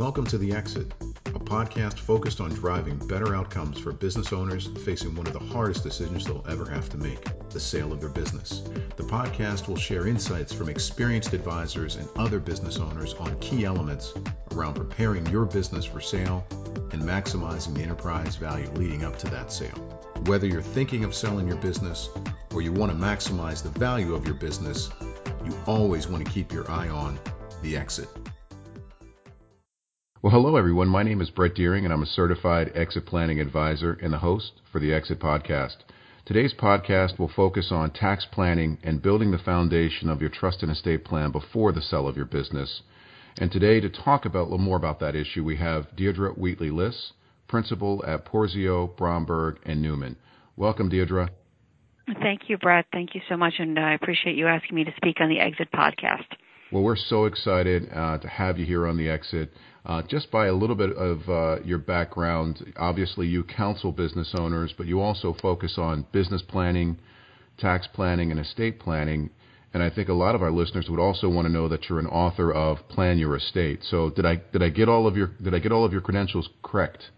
Welcome to The Exit, a podcast focused on driving better outcomes for business owners facing one of the hardest decisions they'll ever have to make the sale of their business. The podcast will share insights from experienced advisors and other business owners on key elements around preparing your business for sale and maximizing the enterprise value leading up to that sale. Whether you're thinking of selling your business or you want to maximize the value of your business, you always want to keep your eye on the exit. Well, hello, everyone. My name is Brett Deering, and I'm a certified exit planning advisor and the host for the Exit Podcast. Today's podcast will focus on tax planning and building the foundation of your trust and estate plan before the sale of your business. And today, to talk about a little more about that issue, we have Deirdre Wheatley Liss, principal at Porzio, Bromberg, and Newman. Welcome, Deirdre. Thank you, Brett. Thank you so much, and I appreciate you asking me to speak on the Exit Podcast. Well, we're so excited uh, to have you here on the Exit. Uh, just by a little bit of uh, your background, obviously you counsel business owners, but you also focus on business planning, tax planning, and estate planning. And I think a lot of our listeners would also want to know that you're an author of Plan Your Estate. So did I did I get all of your did I get all of your credentials correct?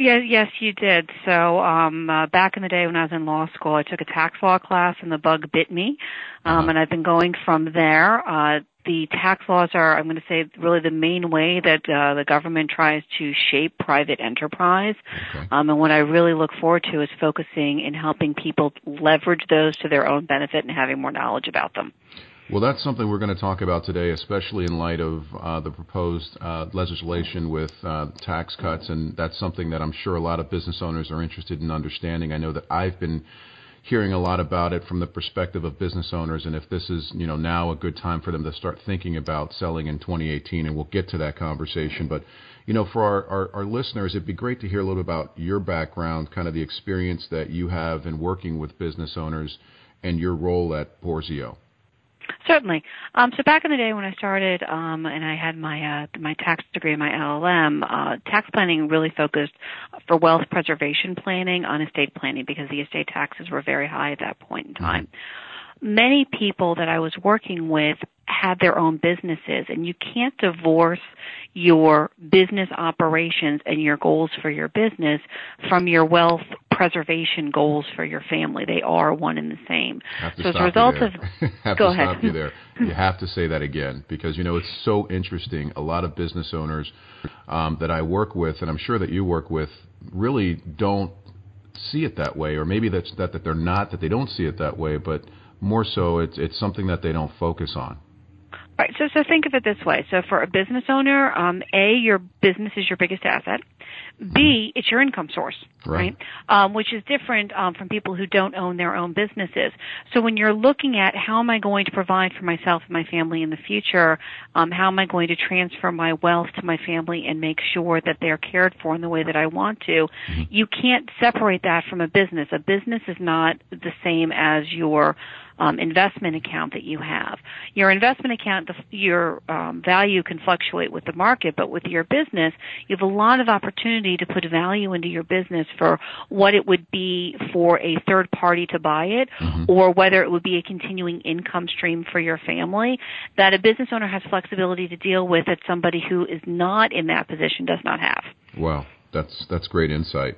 Yes, yes, you did. So um, uh, back in the day when I was in law school, I took a tax law class, and the bug bit me. Um, uh-huh. And I've been going from there. Uh, the tax laws are, I'm going to say, really the main way that uh, the government tries to shape private enterprise. Okay. Um, and what I really look forward to is focusing in helping people leverage those to their own benefit and having more knowledge about them. Well, that's something we're going to talk about today, especially in light of uh, the proposed uh, legislation with uh, tax cuts, and that's something that I'm sure a lot of business owners are interested in understanding. I know that I've been hearing a lot about it from the perspective of business owners, and if this is you know now a good time for them to start thinking about selling in 2018, and we'll get to that conversation. But you know, for our, our, our listeners, it'd be great to hear a little bit about your background, kind of the experience that you have in working with business owners, and your role at Porzio. Certainly. Um, so back in the day when I started, um, and I had my uh, my tax degree, my LLM, uh, tax planning really focused for wealth preservation planning on estate planning because the estate taxes were very high at that point in time. Mm-hmm. Many people that I was working with had their own businesses and you can't divorce your business operations and your goals for your business from your wealth preservation goals for your family. They are one and the same. so as a result of go ahead. you there. You have to say that again because you know it's so interesting. A lot of business owners um, that I work with, and I'm sure that you work with, really don't see it that way, or maybe that's that that they're not that they don't see it that way, but more so it's it's something that they don't focus on. Right. So, so think of it this way. So, for a business owner, um, a your business is your biggest asset. B, it's your income source, right? right? Um, which is different um, from people who don't own their own businesses. So, when you're looking at how am I going to provide for myself and my family in the future, um, how am I going to transfer my wealth to my family and make sure that they're cared for in the way that I want to, mm-hmm. you can't separate that from a business. A business is not the same as your um, investment account that you have. Your investment account, the, your um, value can fluctuate with the market, but with your business, you have a lot of opportunity to put value into your business for what it would be for a third party to buy it, mm-hmm. or whether it would be a continuing income stream for your family. That a business owner has flexibility to deal with that somebody who is not in that position does not have. Wow, that's that's great insight.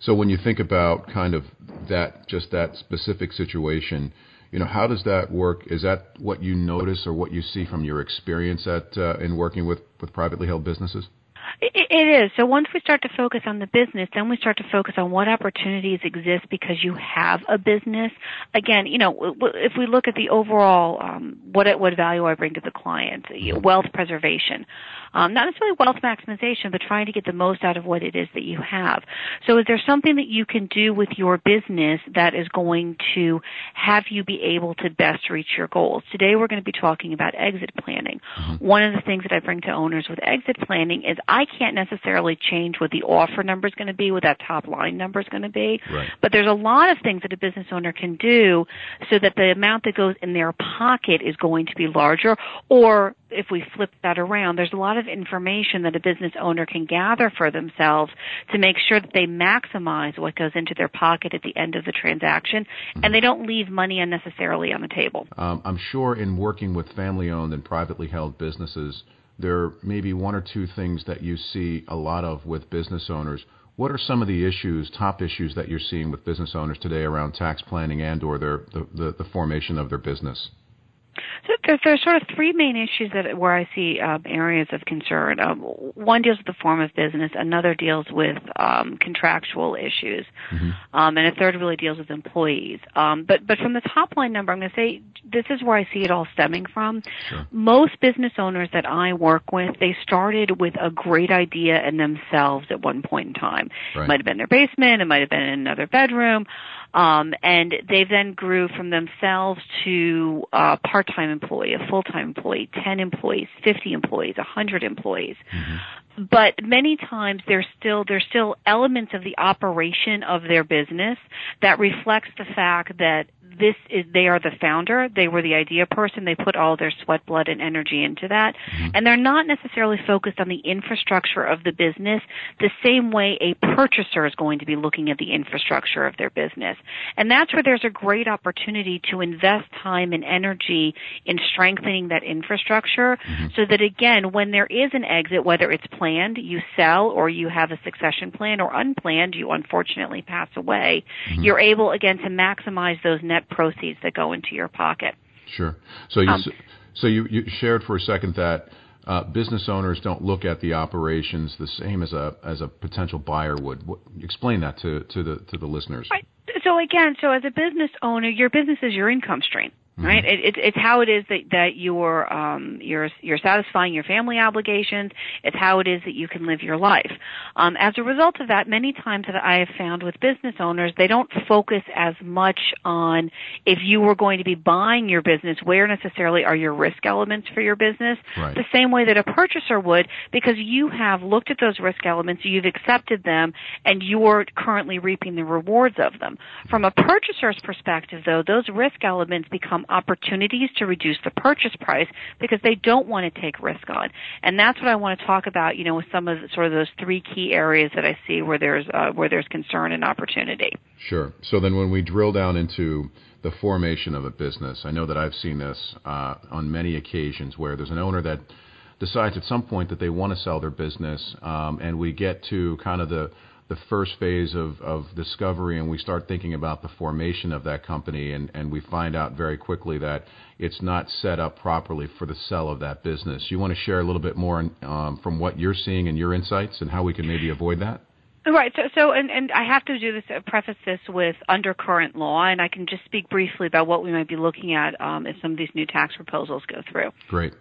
So when you think about kind of that, just that specific situation, you know, how does that work? Is that what you notice or what you see from your experience at uh, in working with with privately held businesses? It is. So once we start to focus on the business, then we start to focus on what opportunities exist because you have a business. Again, you know, if we look at the overall, um, what what value I bring to the client, wealth preservation, um, not necessarily wealth maximization, but trying to get the most out of what it is that you have. So is there something that you can do with your business that is going to have you be able to best reach your goals? Today we're going to be talking about exit planning. Mm-hmm. One of the things that I bring to owners with exit planning is I can't necessarily change what the offer number is going to be, what that top line number is going to be. Right. But there's a lot of things that a business owner can do so that the amount that goes in their pocket is going to be larger or if we flip that around, there's a lot of information that a business owner can gather for themselves to make sure that they maximize what goes into their pocket at the end of the transaction mm-hmm. and they don't leave money unnecessarily on the table. Um, I'm sure in working with family owned and privately held businesses, there may be one or two things that you see a lot of with business owners. What are some of the issues, top issues that you're seeing with business owners today around tax planning and/or the formation of their business? So there, there's sort of three main issues that where I see um, areas of concern. Um, one deals with the form of business, another deals with um, contractual issues, mm-hmm. um, and a third really deals with employees. Um, but but from the top line number, I'm going to say this is where I see it all stemming from. Sure. Most business owners that I work with, they started with a great idea in themselves at one point in time. Right. It might have been their basement, it might have been in another bedroom. Um, and they then grew from themselves to a part-time employee, a full-time employee, 10 employees, 50 employees, 100 employees. But many times there's still, there's still elements of the operation of their business that reflects the fact that this is they are the founder they were the idea person they put all their sweat blood and energy into that mm-hmm. and they're not necessarily focused on the infrastructure of the business the same way a purchaser is going to be looking at the infrastructure of their business and that's where there's a great opportunity to invest time and energy in strengthening that infrastructure mm-hmm. so that again when there is an exit whether it's planned you sell or you have a succession plan or unplanned you unfortunately pass away mm-hmm. you're able again to maximize those net net proceeds that go into your pocket. Sure. So you, um, so you, you shared for a second that uh, business owners don't look at the operations the same as a as a potential buyer would. What, explain that to, to the to the listeners. Right. So again, so as a business owner, your business is your income stream. Mm-hmm. right? It, it, it's how it is that that you're um, you're you're satisfying your family obligations. It's how it is that you can live your life. Um, as a result of that, many times that I have found with business owners, they don't focus as much on if you were going to be buying your business, where necessarily are your risk elements for your business, right. the same way that a purchaser would, because you have looked at those risk elements, you've accepted them, and you're currently reaping the rewards of them. From a purchaser's perspective, though, those risk elements become opportunities to reduce the purchase price because they don't want to take risk on. And that's what I want to talk about, you know, with some of the, sort of those three key areas that I see where there's uh, where there's concern and opportunity. Sure. So then when we drill down into the formation of a business, I know that I've seen this uh, on many occasions where there's an owner that decides at some point that they want to sell their business, um, and we get to kind of the the first phase of, of discovery and we start thinking about the formation of that company and, and we find out very quickly that it's not set up properly for the sell of that business. You want to share a little bit more um, from what you're seeing and your insights and how we can maybe avoid that? Right. So, so, and, and I have to do this, preface this with undercurrent law, and I can just speak briefly about what we might be looking at um, if some of these new tax proposals go through. Great.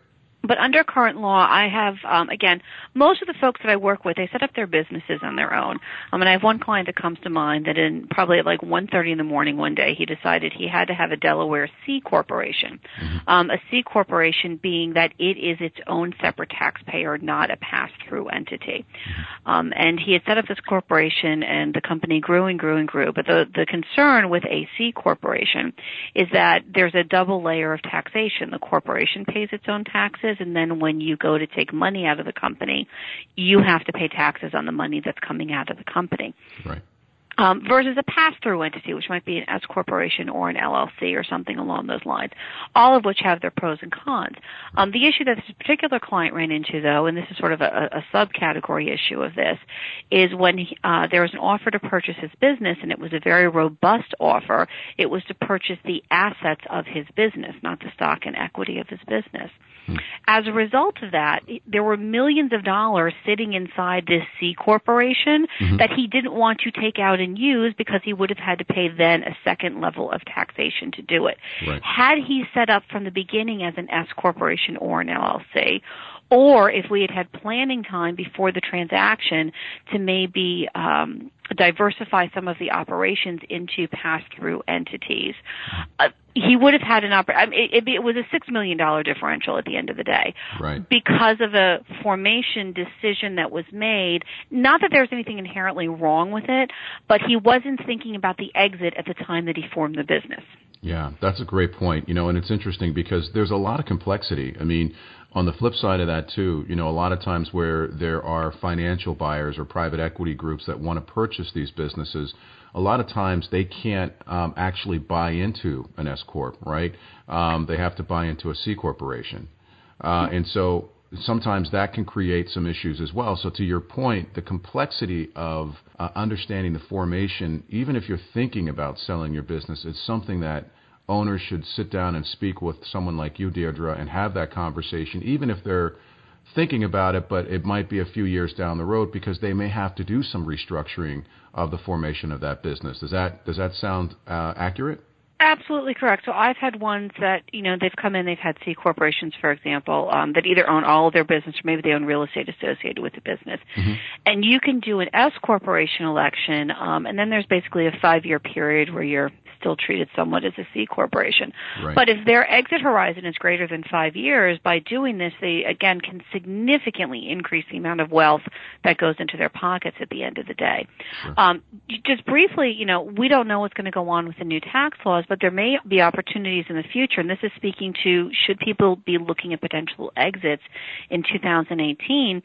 But under current law, I have um, again most of the folks that I work with, they set up their businesses on their own. Um, and I have one client that comes to mind that in probably at like 1:30 in the morning one day, he decided he had to have a Delaware C corporation. Mm-hmm. Um, a C corporation being that it is its own separate taxpayer, not a pass-through entity. Um, and he had set up this corporation, and the company grew and grew and grew. But the the concern with a C corporation is that there's a double layer of taxation. The corporation pays its own taxes and then when you go to take money out of the company, you have to pay taxes on the money that's coming out of the company. Right. Um, versus a pass-through entity, which might be an S corporation or an LLC or something along those lines, all of which have their pros and cons. Um, the issue that this particular client ran into, though, and this is sort of a, a subcategory issue of this, is when he, uh, there was an offer to purchase his business, and it was a very robust offer. It was to purchase the assets of his business, not the stock and equity of his business. As a result of that, there were millions of dollars sitting inside this C corporation mm-hmm. that he didn't want to take out use because he would have had to pay then a second level of taxation to do it. Right. Had he set up from the beginning as an S corporation or an LLC, or if we had had planning time before the transaction to maybe um, diversify some of the operations into pass-through entities. Uh, he would have had an opportunity. I mean, it, it, was a six million dollar differential at the end of the day, right. because of a formation decision that was made. Not that there's anything inherently wrong with it, but he wasn't thinking about the exit at the time that he formed the business. Yeah, that's a great point. You know, and it's interesting because there's a lot of complexity. I mean, on the flip side of that too, you know, a lot of times where there are financial buyers or private equity groups that want to purchase these businesses, a lot of times they can't um, actually buy into an S corp, right? Um, they have to buy into a C corporation, uh, and so sometimes that can create some issues as well. So to your point, the complexity of uh, understanding the formation, even if you're thinking about selling your business, is something that owners should sit down and speak with someone like you, Deirdre, and have that conversation, even if they're thinking about it, but it might be a few years down the road because they may have to do some restructuring of the formation of that business. Does that does that sound uh, accurate? Absolutely correct. So I've had ones that, you know, they've come in, they've had C corporations, for example, um, that either own all of their business or maybe they own real estate associated with the business. Mm-hmm. And you can do an S corporation election, um, and then there's basically a five year period where you're still treated somewhat as a C corporation. Right. But if their exit horizon is greater than five years, by doing this, they again can significantly increase the amount of wealth that goes into their pockets at the end of the day. Sure. Um, just briefly, you know, we don't know what's going to go on with the new tax laws, but there may be opportunities in the future, and this is speaking to should people be looking at potential exits in 2018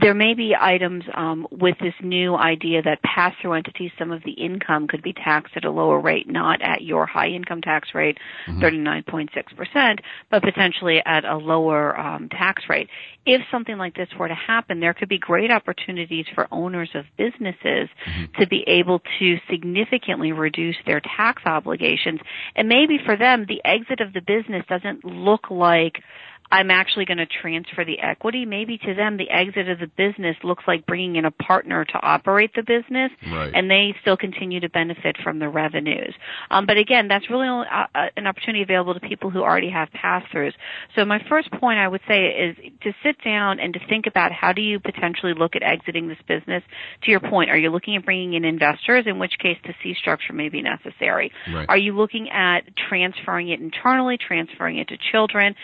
there may be items um, with this new idea that pass-through entities, some of the income could be taxed at a lower rate, not at your high income tax rate, mm-hmm. 39.6%, but potentially at a lower um, tax rate. If something like this were to happen, there could be great opportunities for owners of businesses mm-hmm. to be able to significantly reduce their tax obligations. And maybe for them, the exit of the business doesn't look like I'm actually going to transfer the equity. Maybe to them, the exit of the business looks like bringing in a partner to operate the business, right. and they still continue to benefit from the revenues. Um, but again, that's really only, uh, uh, an opportunity available to people who already have pass-throughs. So my first point I would say is to sit down and to think about how do you potentially look at exiting this business. To your point, are you looking at bringing in investors, in which case the C structure may be necessary? Right. Are you looking at transferring it internally, transferring it to children,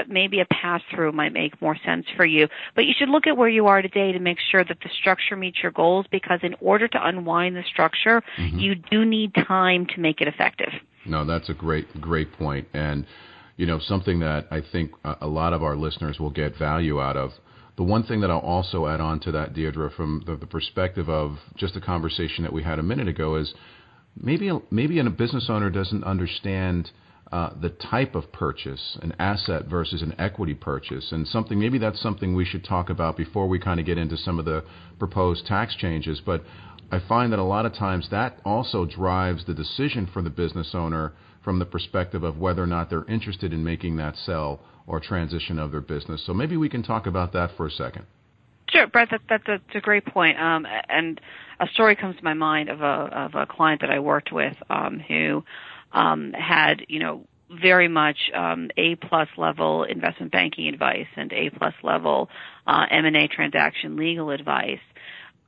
etc.? maybe a pass through might make more sense for you. But you should look at where you are today to make sure that the structure meets your goals because in order to unwind the structure, mm-hmm. you do need time to make it effective. No, that's a great, great point. And, you know, something that I think a lot of our listeners will get value out of. The one thing that I'll also add on to that, Deirdre, from the, the perspective of just the conversation that we had a minute ago, is maybe maybe a business owner doesn't understand the type of purchase, an asset versus an equity purchase, and something maybe that's something we should talk about before we kind of get into some of the proposed tax changes. But I find that a lot of times that also drives the decision for the business owner from the perspective of whether or not they're interested in making that sell or transition of their business. So maybe we can talk about that for a second. Sure, Brett. That, that's, a, great point. Um, and a story comes to my mind of a of a client that I worked with um, who um, had you know very much um, A plus level investment banking advice and A plus level uh, M and A transaction legal advice.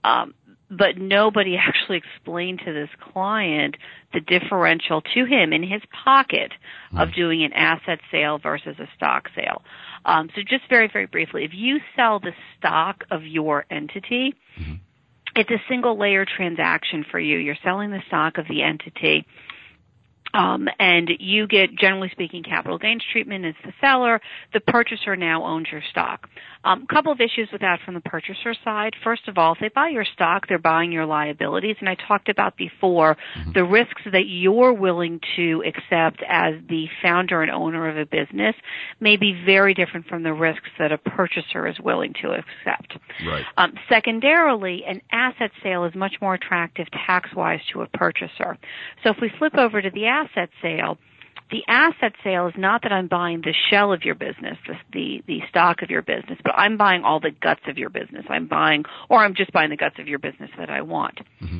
Um, but nobody actually explained to this client the differential to him in his pocket of doing an asset sale versus a stock sale. Um, so just very, very briefly, if you sell the stock of your entity, mm-hmm. it's a single layer transaction for you. You're selling the stock of the entity um, and you get, generally speaking, capital gains treatment as the seller. The purchaser now owns your stock. A um, couple of issues with that from the purchaser side. First of all, if they buy your stock, they're buying your liabilities. And I talked about before mm-hmm. the risks that you're willing to accept as the founder and owner of a business may be very different from the risks that a purchaser is willing to accept. Right. Um, secondarily, an asset sale is much more attractive tax-wise to a purchaser. So if we flip over to the asset asset sale, the asset sale is not that I'm buying the shell of your business, the, the, the stock of your business, but I'm buying all the guts of your business. I'm buying, or I'm just buying the guts of your business that I want. Mm-hmm.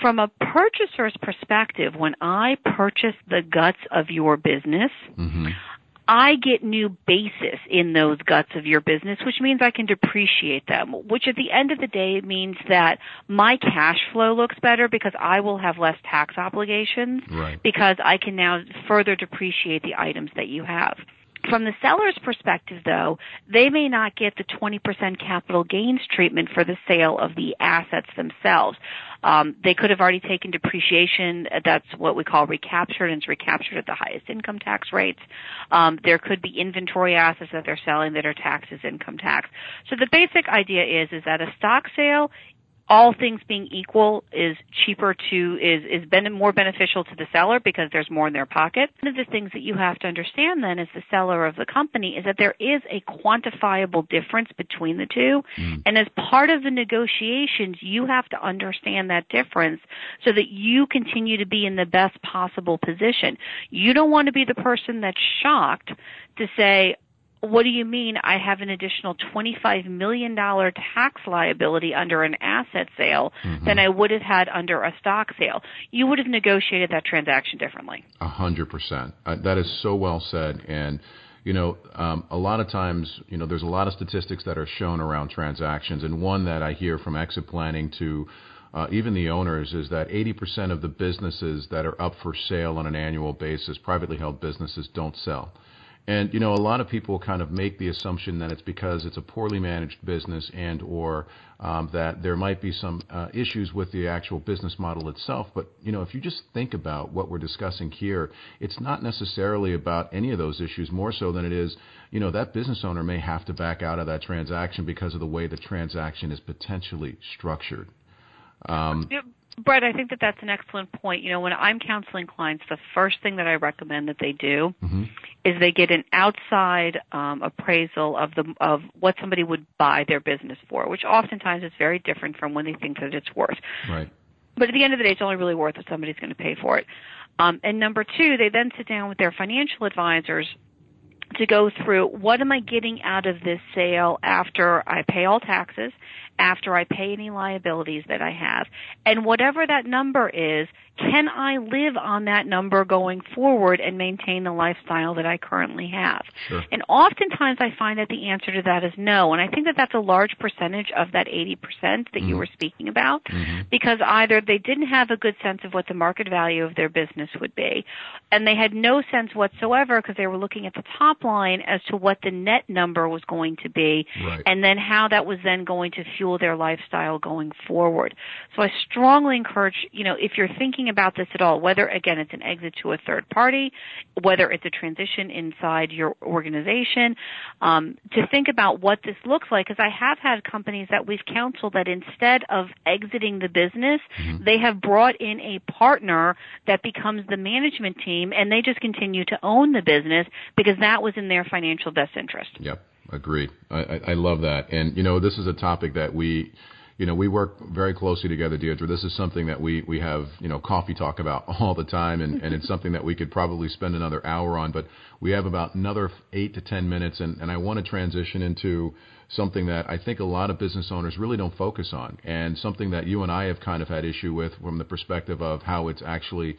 From a purchaser's perspective, when I purchase the guts of your business, mm-hmm. I get new basis in those guts of your business, which means I can depreciate them, which at the end of the day means that my cash flow looks better because I will have less tax obligations right. because I can now further depreciate the items that you have. From the seller's perspective, though, they may not get the 20% capital gains treatment for the sale of the assets themselves. Um, they could have already taken depreciation. That's what we call recaptured, and it's recaptured at the highest income tax rates. Um, there could be inventory assets that they're selling that are taxed as income tax. So the basic idea is is that a stock sale all things being equal, is cheaper to is is ben- more beneficial to the seller because there's more in their pocket. One of the things that you have to understand then, as the seller of the company, is that there is a quantifiable difference between the two, mm. and as part of the negotiations, you have to understand that difference so that you continue to be in the best possible position. You don't want to be the person that's shocked to say, what do you mean I have an additional $25 million tax liability under an asset sale mm-hmm. than I would have had under a stock sale? You would have negotiated that transaction differently. A hundred percent. Uh, that is so well said. And, you know, um, a lot of times, you know, there's a lot of statistics that are shown around transactions. And one that I hear from exit planning to uh, even the owners is that 80% of the businesses that are up for sale on an annual basis, privately held businesses, don't sell. And you know, a lot of people kind of make the assumption that it's because it's a poorly managed business and or um, that there might be some uh, issues with the actual business model itself. But you know, if you just think about what we're discussing here, it's not necessarily about any of those issues more so than it is, you know, that business owner may have to back out of that transaction because of the way the transaction is potentially structured. Um. Brett, I think that that's an excellent point. You know, when I'm counseling clients, the first thing that I recommend that they do mm-hmm. is they get an outside um, appraisal of the of what somebody would buy their business for, which oftentimes is very different from when they think that it's worth. Right. But at the end of the day, it's only really worth what somebody's going to pay for it. Um, and number two, they then sit down with their financial advisors to go through what am I getting out of this sale after I pay all taxes, after I pay any liabilities that I have, and whatever that number is, can I live on that number going forward and maintain the lifestyle that I currently have? Sure. And oftentimes I find that the answer to that is no. And I think that that's a large percentage of that 80% that mm-hmm. you were speaking about mm-hmm. because either they didn't have a good sense of what the market value of their business would be and they had no sense whatsoever because they were looking at the top line as to what the net number was going to be right. and then how that was then going to fuel their lifestyle going forward. So I strongly encourage, you know, if you're thinking about this at all, whether again it's an exit to a third party, whether it's a transition inside your organization, um, to think about what this looks like. Because I have had companies that we've counseled that instead of exiting the business, mm-hmm. they have brought in a partner that becomes the management team, and they just continue to own the business because that was in their financial best interest. Yep, agreed. I, I, love that, and you know this is a topic that we you know, we work very closely together, Deirdre. This is something that we, we have, you know, coffee talk about all the time, and, and it's something that we could probably spend another hour on. But we have about another eight to ten minutes, and, and I want to transition into something that I think a lot of business owners really don't focus on, and something that you and I have kind of had issue with from the perspective of how it's actually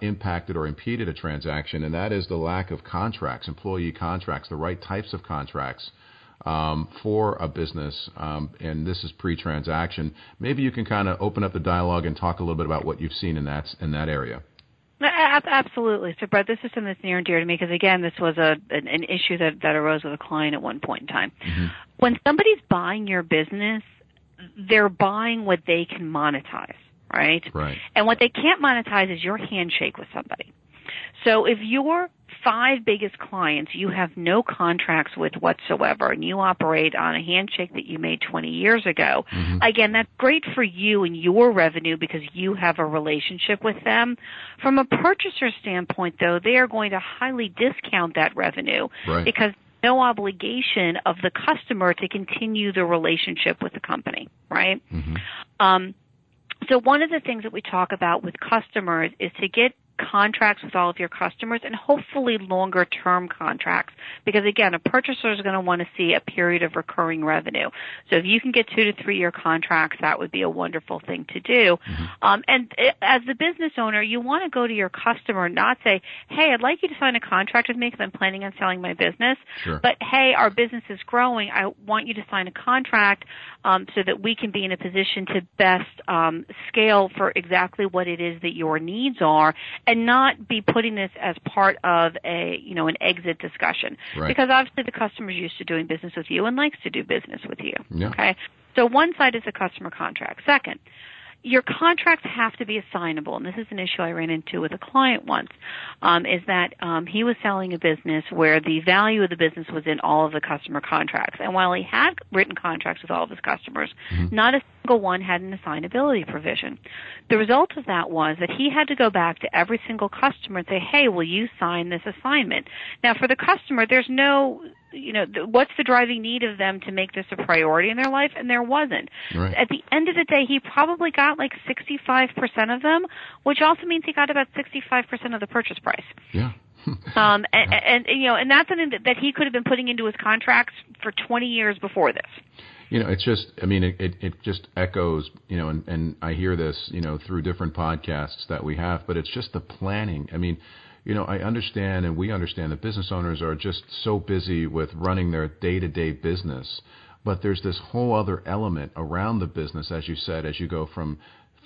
impacted or impeded a transaction, and that is the lack of contracts, employee contracts, the right types of contracts um, for a business, um, and this is pre-transaction. Maybe you can kind of open up the dialogue and talk a little bit about what you've seen in that in that area. Absolutely. So, Brett, this is something that's near and dear to me because, again, this was a an, issue that, that arose with a client at one point in time. Mm-hmm. When somebody's buying your business, they're buying what they can monetize, right? Right. And what they can't monetize is your handshake with somebody. So if you're five biggest clients you have no contracts with whatsoever and you operate on a handshake that you made 20 years ago, mm-hmm. again, that's great for you and your revenue because you have a relationship with them. From a purchaser standpoint though, they are going to highly discount that revenue right. because no obligation of the customer to continue the relationship with the company, right? Mm-hmm. Um, so one of the things that we talk about with customers is to get contracts with all of your customers and hopefully longer term contracts because again a purchaser is going to want to see a period of recurring revenue. So if you can get two to three year contracts that would be a wonderful thing to do. Mm-hmm. um, and it, as the business owner you want to go to your customer and not say hey i'd like you to sign a contract with me because i'm planning on selling my business. Sure. but hey our business is growing. I want you to sign a contract um, so that we can be in a position to best um, scale for exactly what it is that your needs are and not be putting this as part of a you know an exit discussion right. because obviously the customer is used to doing business with you and likes to do business with you. Yeah. Okay, so one side is a customer contract. Second, your contracts have to be assignable, and this is an issue I ran into with a client once. Um, is that um, he was selling a business where the value of the business was in all of the customer contracts, and while he had written contracts with all of his customers, mm-hmm. not a single one had an assignability provision. The result of that was that he had to go back to every single customer and say, "Hey, will you sign this assignment?" Now, for the customer, there's no you know, what's the driving need of them to make this a priority in their life? And there wasn't. Right. At the end of the day, he probably got like 65% of them, which also means he got about 65% of the purchase price. Yeah. um, and, and, and, you know, and that's something that, that he could have been putting into his contracts for 20 years before this. You know, it's just, I mean, it, it, it just echoes, you know, and, and I hear this, you know, through different podcasts that we have, but it's just the planning. I mean, you know, I understand and we understand that business owners are just so busy with running their day to day business. But there's this whole other element around the business, as you said, as you go from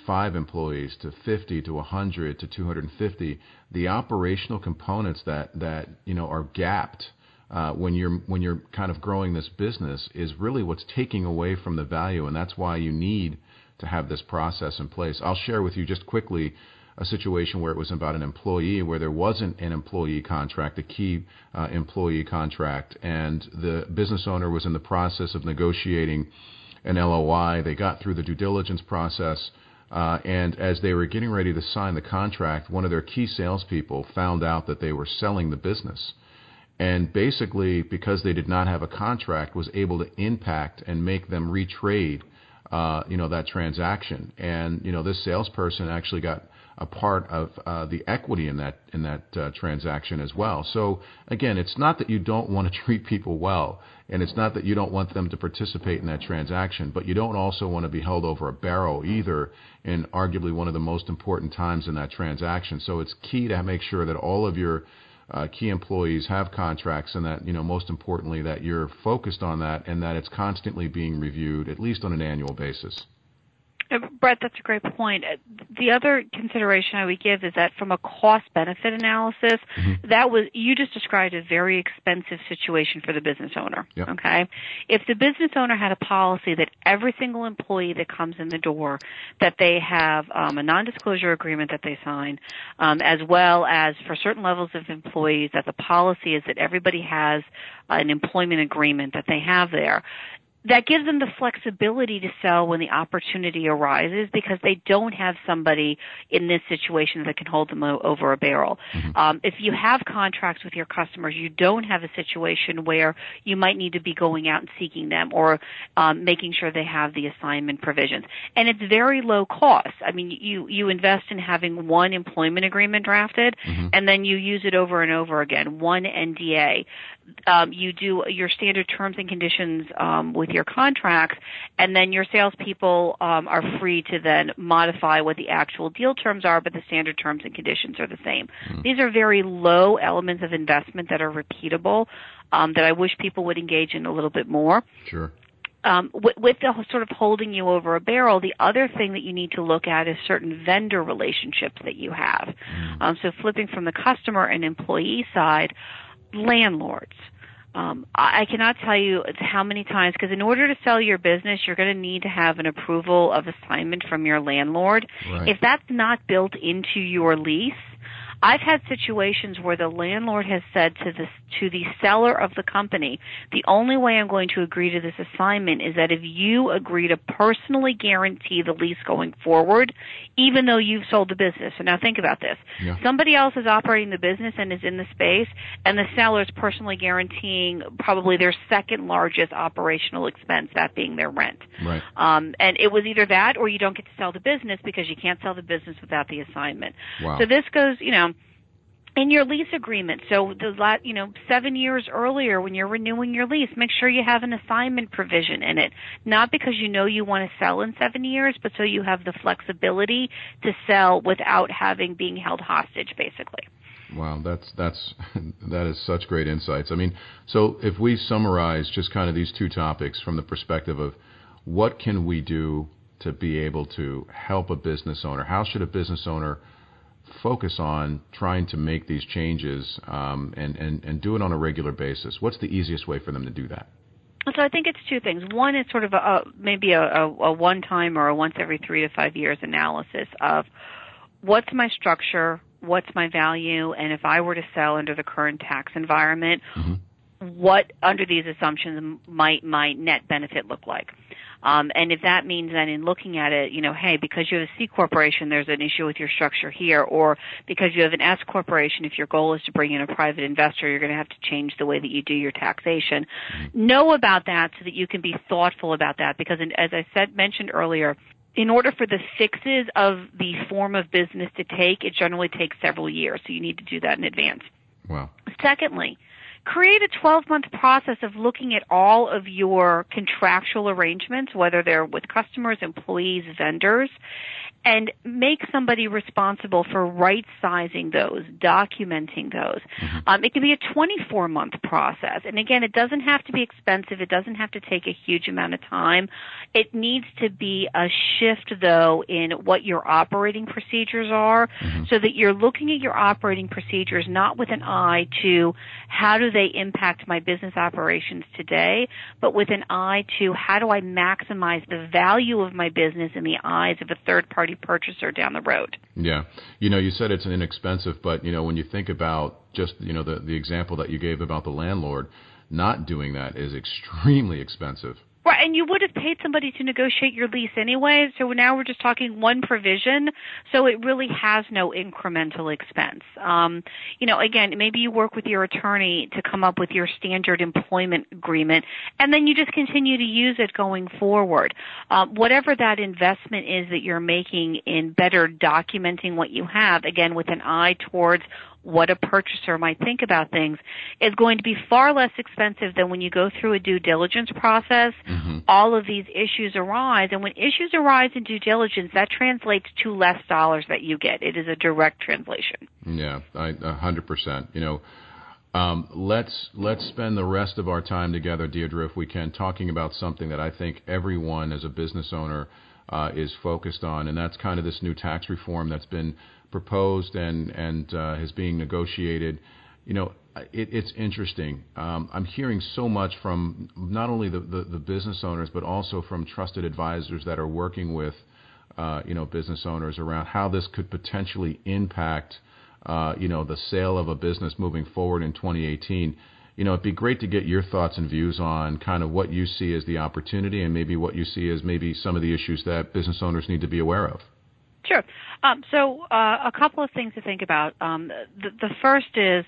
five employees to 50 to 100 to 250, the operational components that, that you know, are gapped uh, when you're when you're kind of growing this business is really what's taking away from the value, and that's why you need to have this process in place. I'll share with you just quickly a situation where it was about an employee where there wasn't an employee contract, a key uh, employee contract, and the business owner was in the process of negotiating an LOI. They got through the due diligence process. Uh, and as they were getting ready to sign the contract, one of their key salespeople found out that they were selling the business, and basically, because they did not have a contract, was able to impact and make them retrade, uh, you know, that transaction. And you know, this salesperson actually got a part of uh, the equity in that in that uh, transaction as well. So again, it's not that you don't want to treat people well, and it's not that you don't want them to participate in that transaction, but you don't also want to be held over a barrel either in arguably one of the most important times in that transaction. So it's key to make sure that all of your uh, key employees have contracts and that, you know, most importantly, that you're focused on that and that it's constantly being reviewed, at least on an annual basis. Uh, Brett, that's a great point. Uh, the other consideration I would give is that from a cost benefit analysis, mm-hmm. that was you just described a very expensive situation for the business owner. Yep. Okay, if the business owner had a policy that every single employee that comes in the door that they have um, a non-disclosure agreement that they sign, um, as well as for certain levels of employees that the policy is that everybody has an employment agreement that they have there that gives them the flexibility to sell when the opportunity arises because they don't have somebody in this situation that can hold them over a barrel. Mm-hmm. Um, if you have contracts with your customers, you don't have a situation where you might need to be going out and seeking them or um, making sure they have the assignment provisions. And it's very low cost. I mean, you you invest in having one employment agreement drafted, mm-hmm. and then you use it over and over again. One NDA. Um, you do your standard terms and conditions um, with your contracts, and then your salespeople um, are free to then modify what the actual deal terms are, but the standard terms and conditions are the same. Mm. These are very low elements of investment that are repeatable um, that I wish people would engage in a little bit more. Sure. Um, with, with, the sort of holding you over a barrel, the other thing that you need to look at is certain vendor relationships that you have. Mm. Um, so flipping from the customer and employee side, landlords. Um, I cannot tell you how many times, because in order to sell your business, you're going to need to have an approval of assignment from your landlord. Right. If that's not built into your lease, I've had situations where the landlord has said to the to the seller of the company, the only way I'm going to agree to this assignment is that if you agree to personally guarantee the lease going forward, even though you've sold the business. So now think about this. Yeah. Somebody else is operating the business and is in the space, and the seller is personally guaranteeing probably their second largest operational expense, that being their rent. Right. Um, and it was either that or you don't get to sell the business because you can't sell the business without the assignment. Wow. So this goes, you know, in your lease agreement. So the you know, seven years earlier when you're renewing your lease, make sure you have an assignment provision in it. Not because you know you want to sell in seven years, but so you have the flexibility to sell without having being held hostage, basically. Wow, that's that's that is such great insights. I mean, so if we summarize just kind of these two topics from the perspective of what can we do to be able to help a business owner? How should a business owner focus on trying to make these changes um, and, and, and do it on a regular basis? What's the easiest way for them to do that? So I think it's two things. One is sort of a, a maybe a, a, a one-time or a once every three to five years analysis of what's my structure, what's my value, and if I were to sell under the current tax environment, mm-hmm. what under these assumptions might my net benefit look like? Um, and if that means that in looking at it, you know, hey, because you have a C corporation, there's an issue with your structure here, or because you have an S corporation, if your goal is to bring in a private investor, you're going to have to change the way that you do your taxation. Know about that so that you can be thoughtful about that, because as I said mentioned earlier, in order for the fixes of the form of business to take, it generally takes several years, so you need to do that in advance. Wow. Secondly, create a 12 month process of looking at all of your contractual arrangements, whether they're with customers, employees, vendors, and make somebody responsible for right sizing those, documenting those. Mm-hmm. Um, it can be a 24 month process. And again, it doesn't have to be expensive. It doesn't have to take a huge amount of time. It needs to be a shift though in what your operating procedures are mm-hmm. so that you're looking at your operating procedures not with an eye to how do they impact my business operations today, but with an eye to how do I maximize the value of my business in the eyes of a third party purchaser down the road. Yeah. You know, you said it's inexpensive, but you know, when you think about just, you know, the the example that you gave about the landlord, not doing that is extremely expensive. Right, and you would have paid somebody to negotiate your lease anyway, so now we're just talking one provision, so it really has no incremental expense. Um, you know, again, maybe you work with your attorney to come up with your standard employment agreement, and then you just continue to use it going forward. Um, whatever that investment is that you're making in better documenting what you have, again, with an eye towards what a purchaser might think about things is going to be far less expensive than when you go through a due diligence process. Mm-hmm. All of these issues arise, and when issues arise in due diligence, that translates to less dollars that you get. It is a direct translation. Yeah, a hundred percent. You know. Um, let's let's spend the rest of our time together, Deirdre, if we can, talking about something that I think everyone as a business owner uh, is focused on, and that's kind of this new tax reform that's been proposed and uh, is being negotiated. You know, it, it's interesting. Um, I'm hearing so much from not only the, business owners, but also from trusted advisors that are working with, uh, you know, business owners around how this could potentially impact, you know, the sale of a business moving forward in 2018. You know, it'd be great to get your thoughts and views on kind of what you see as the opportunity and maybe what you see as maybe some of the issues that business owners need to be aware of. Sure. Um, so uh, a couple of things to think about. Um, the, the first is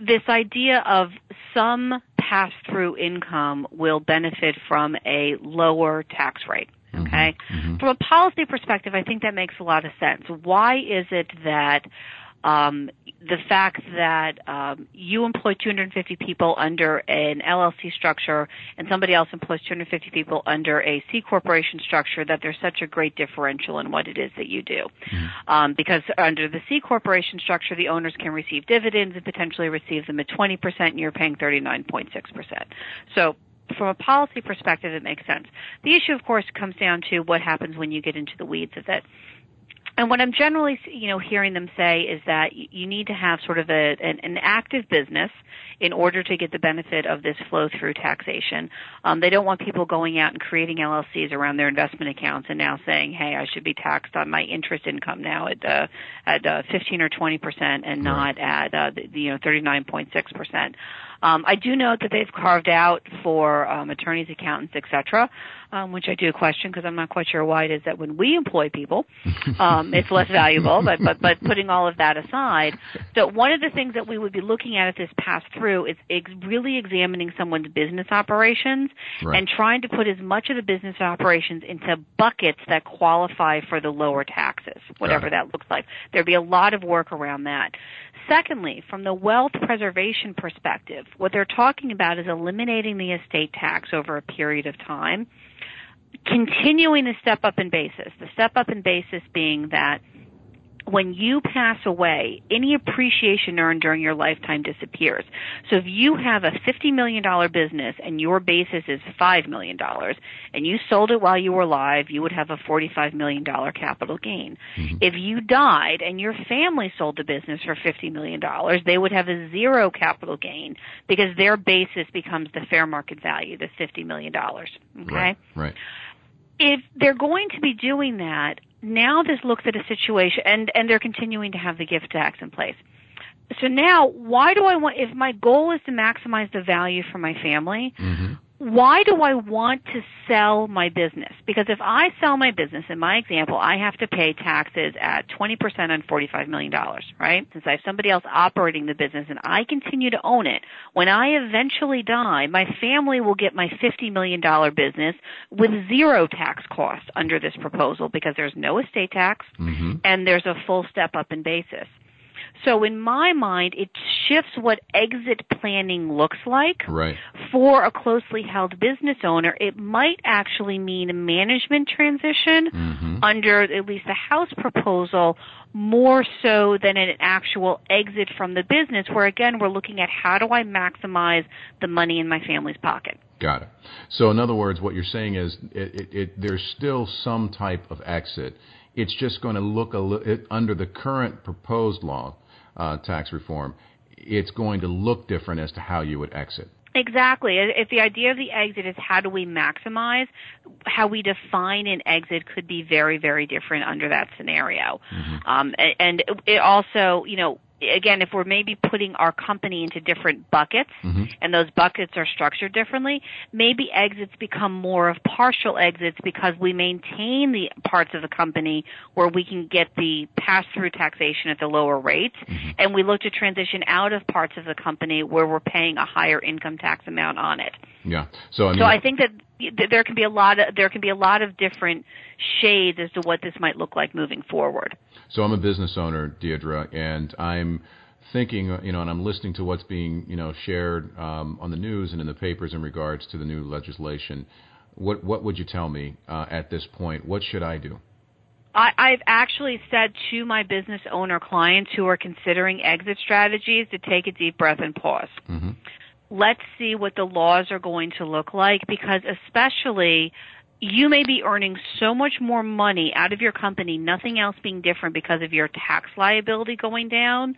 this idea of some pass-through income will benefit from a lower tax rate. Mm-hmm. Okay. Mm-hmm. From a policy perspective, I think that makes a lot of sense. Why is it that um, the fact that um, you employ 250 people under an LLC structure and somebody else employs 250 people under a C corporation structure, that there's such a great differential in what it is that you do. Mm-hmm. Um, because under the C corporation structure, the owners can receive dividends and potentially receive them at 20%, and you're paying 39.6%. So from a policy perspective, it makes sense. The issue, of course, comes down to what happens when you get into the weeds of it. And what I'm generally, you know, hearing them say is that you need to have sort of a, an, an active business in order to get the benefit of this flow through taxation. Um, they don't want people going out and creating LLCs around their investment accounts and now saying, "Hey, I should be taxed on my interest income now at uh, at uh, 15 or 20 percent and not at uh, the, you know 39.6 percent." Um, I do note that they've carved out for um, attorneys, accountants, etc., um, which I do question because I'm not quite sure why it is that when we employ people, um, it's less valuable. But but but putting all of that aside, so one of the things that we would be looking at at this pass through is ex- really examining someone's business operations right. and trying to put as much of the business operations into buckets that qualify for the lower taxes, whatever that looks like. There'd be a lot of work around that. Secondly, from the wealth preservation perspective, what they're talking about is eliminating the estate tax over a period of time, continuing the step up in basis. The step up in basis being that when you pass away, any appreciation earned during your lifetime disappears. So if you have a $50 million business and your basis is $5 million and you sold it while you were alive, you would have a $45 million capital gain. Mm-hmm. If you died and your family sold the business for $50 million, they would have a zero capital gain because their basis becomes the fair market value, the $50 million. Okay? Right. right. If they're going to be doing that, now this looks at a situation, and, and they're continuing to have the gift tax in place. So now, why do I want, if my goal is to maximize the value for my family, mm-hmm why do I want to sell my business? Because if I sell my business, in my example, I have to pay taxes at 20% on $45 million, right? Since I have somebody else operating the business and I continue to own it, when I eventually die, my family will get my $50 million business with zero tax cost under this proposal because there's no estate tax mm-hmm. and there's a full step up in basis. So in my mind, it shifts what exit planning looks like right. for a closely held business owner. It might actually mean a management transition mm-hmm. under at least the House proposal more so than an actual exit from the business where again we're looking at how do I maximize the money in my family's pocket. Got it. So in other words, what you're saying is it, it, it, there's still some type of exit. It's just going to look a li- under the current proposed law tax reform, it's going to look different as to how you would exit. Exactly. If the idea of the exit is how do we maximize, how we define an exit could be very, very different under that scenario. Mm-hmm. Um, and it also, you know, again, if we're maybe putting our company into different buckets mm-hmm. and those buckets are structured differently, maybe exits become more of partial exits because we maintain the parts of the company where we can get the pass through taxation at the lower rates mm-hmm. and we look to transition out of parts of the company where we're paying a higher income tax amount on it. Yeah. So I mean, so I think that there can be a lot of there can be a lot of different shades as to what this might look like moving forward. So I'm a business owner, Deirdre, and I'm thinking, you know, and I'm listening to what's being, you know, shared um, on the news and in the papers in regards to the new legislation. What what would you tell me uh, at this point? What should I do? I, I've actually said to my business owner clients who are considering exit strategies to take a deep breath and pause. Mm-hmm let's see what the laws are going to look like because especially you may be earning so much more money out of your company, nothing else being different because of your tax liability going down,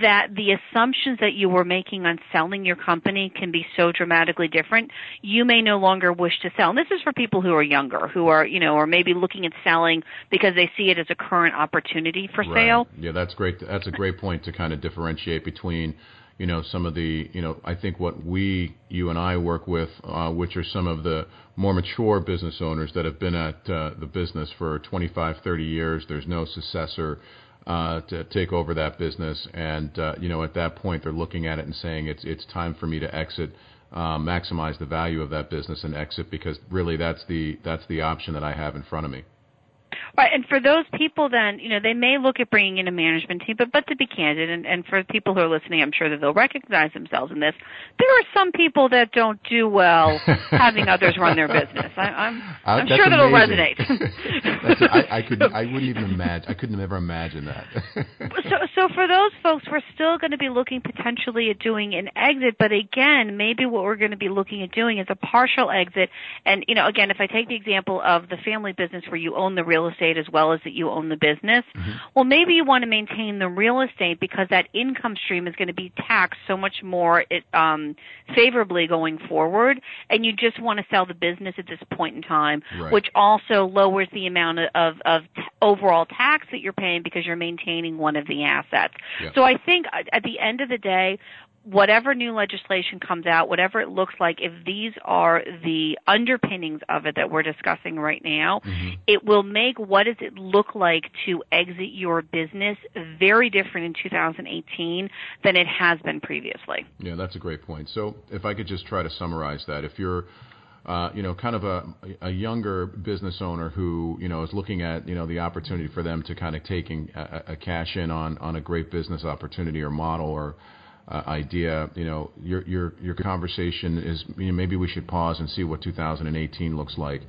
that the assumptions that you were making on selling your company can be so dramatically different. You may no longer wish to sell. And this is for people who are younger, who are, you know, or maybe looking at selling because they see it as a current opportunity for right. sale. Yeah, that's great. That's a great point to kind of differentiate between you know some of the you know I think what we you and I work with, uh, which are some of the more mature business owners that have been at uh, the business for 25, 30 years. There's no successor uh, to take over that business, and uh, you know at that point they're looking at it and saying it's it's time for me to exit. Uh, maximize the value of that business and exit because really that's the that's the option that I have in front of me. Right, and for those people, then you know they may look at bringing in a management team, but but to be candid, and, and for people who are listening, I'm sure that they'll recognize themselves in this. There are some people that don't do well having others run their business. I, I'm uh, I'm sure that'll resonate. that's I, I could I wouldn't even imagine. I couldn't ever imagine that. so so for those folks, we're still going to be looking potentially at doing an exit, but again, maybe what we're going to be looking at doing is a partial exit. And you know, again, if I take the example of the family business where you own the real estate estate as well as that you own the business. Mm-hmm. Well, maybe you want to maintain the real estate because that income stream is going to be taxed so much more it, um, favorably going forward, and you just want to sell the business at this point in time, right. which also lowers the amount of, of t- overall tax that you're paying because you're maintaining one of the assets. Yeah. So I think at the end of the day, whatever new legislation comes out, whatever it looks like, if these are the underpinnings of it that we're discussing right now, mm-hmm. it will make what does it look like to exit your business very different in 2018 than it has been previously. Yeah, that's a great point. So if I could just try to summarize that, if you're uh, you know, kind of a, a younger business owner who, you know, is looking at, you know, the opportunity for them to kind of taking a, a cash in on, on a great business opportunity or model or, idea. You know, your your your conversation is you know, maybe we should pause and see what 2018 looks like.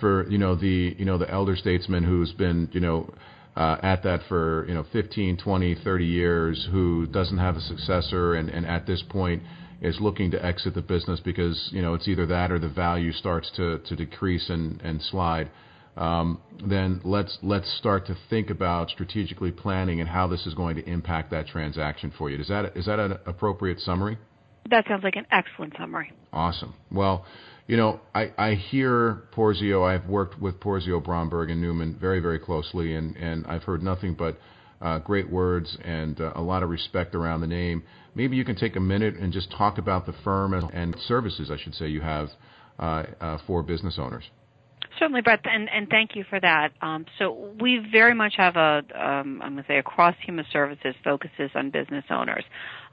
For you know the you know the elder statesman who's been you know uh, at that for you know 15, 20, 30 years who doesn't have a successor and, at this point is looking to exit the business because you know it's either that or the value starts to, decrease and, slide, then let's let's start to think about strategically planning and how this is going to impact that transaction for you. Is that is that an appropriate summary? That sounds like an excellent summary. Awesome. Well, you know, I, I hear Porzio. I've worked with Porzio, Bromberg, and Newman very, very closely, and, and I've heard nothing but uh, great words and uh, a lot of respect around the name. Maybe you can take a minute and just talk about the firm and, and services, I should say, you have uh, uh for business owners. Certainly, Brett, and, and thank you for that. Um, so we very much have a, um, I'm going to say, across human services focuses on business owners.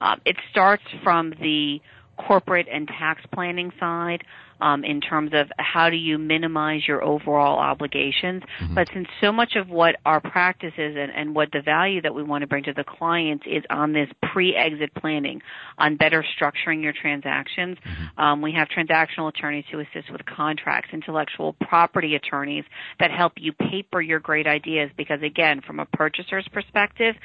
Um, it starts from the corporate and tax planning side um, in terms of how do you minimize your overall obligations. Mm-hmm. But since so much of what our practice is and, and what the value that we want to bring to the clients is on this pre-exit planning, on better structuring your transactions, mm-hmm. um, we have transactional attorneys who assist with contracts, intellectual property attorneys that help you paper your great ideas because again, from a purchaser's perspective,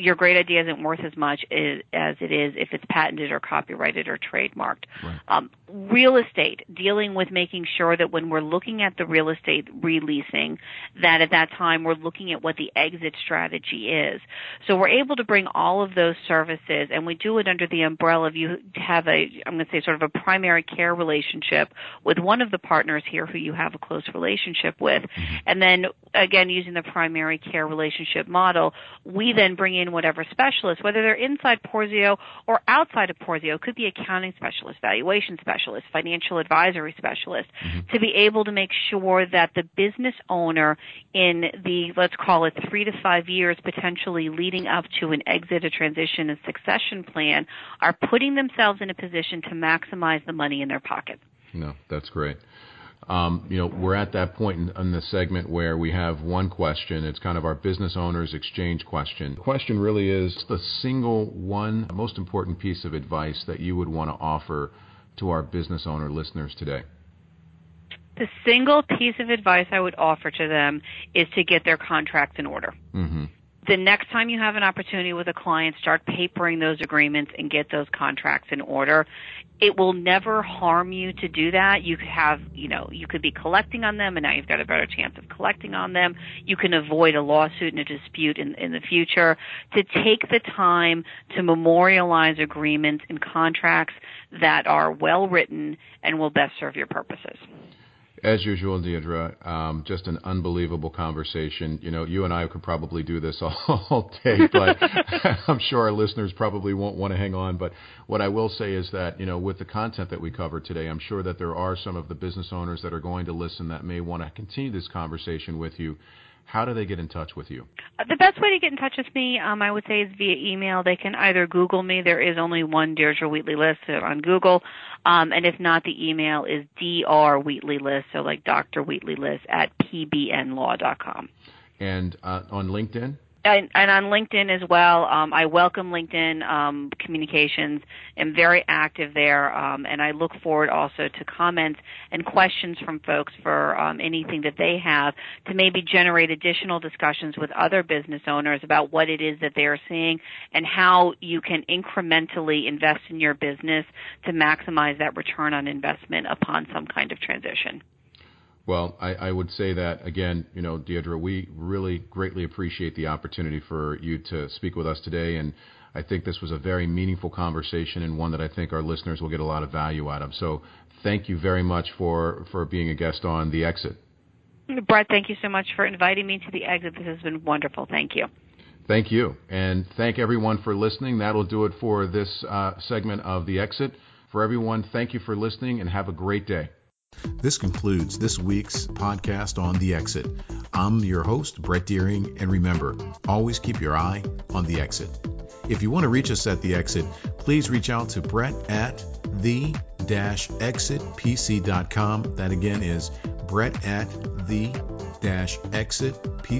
your great idea isn't worth as much as it is if it's patented or copyrighted or trademarked. Right. Um, real estate, dealing with making sure that when we're looking at the real estate releasing, that at that time we're looking at what the exit strategy is. So we're able to bring all of those services, and we do it under the umbrella of you have a, I'm going to say, sort of a primary care relationship with one of the partners here who you have a close relationship with, mm-hmm. and then again using the primary care relationship model, we then bring in whatever specialist, whether they're inside Porzio or outside of Porzio, could be accounting specialists, valuation specialists, financial advisory specialists, mm-hmm. to be able to make sure that the business owner in the, let's call it three to five years potentially leading up to an exit, a transition, a succession plan, are putting themselves in a position to maximize the money in their pocket. No, that's great. Um, you know, we're at that point in, in the segment where we have one question. It's kind of our business owners exchange question. The question really is the single one most important piece of advice that you would want to offer to our business owner listeners today. The single piece of advice I would offer to them is to get their contracts in order. The next time you have an opportunity with a client, start papering those agreements and get those contracts in order. It will never harm you to do that. You have, you know, you could be collecting on them and now you've got a better chance of collecting on them. You can avoid a lawsuit and a dispute in, in the future. To take the time to memorialize agreements and contracts that are well written and will best serve your purposes. As usual, Deirdre, um, just an unbelievable conversation. You know, you and I could probably do this all day, but I'm sure our listeners probably won't want to hang on. But what I will say is that, you know, with the content that we covered today, I'm sure that there are some of the business owners that are going to listen that may want to continue this conversation with you how do they get in touch with you? Uh, the best way to get in touch with me, um, I would say, is via email. They can either Google me. There is only one Deirdre Wheatley-Liss on Google. Um, and if not, the email is Dr. Wheatley-Liss, so like Dr. Wheatley-Liss at pbnlaw.com. And uh, on LinkedIn? And, and on LinkedIn as well. Um, I welcome LinkedIn um, communications. I'm very active there, um, and I look forward also to comments and questions from folks for um, anything that they have to maybe generate additional discussions with other business owners about what it is that they are seeing and how you can incrementally invest in your business to maximize that return on investment upon some kind of transition. Well, I, I would say that again, you know, Deirdre, we really greatly appreciate the opportunity for you to speak with us today, and I think this was a very meaningful conversation and one that I think our listeners will get a lot of value out of. So, thank you very much for for being a guest on the Exit. Brett, thank you so much for inviting me to the Exit. This has been wonderful. Thank you. Thank you, and thank everyone for listening. That'll do it for this uh, segment of the Exit. For everyone, thank you for listening, and have a great day. This concludes this week's podcast on The Exit. I'm your host, Brett Deering, and remember, always keep your eye on the exit. If you want to reach us at The Exit, please reach out to Brett at the exitpc.com. That again is Brett at the exitpc.com.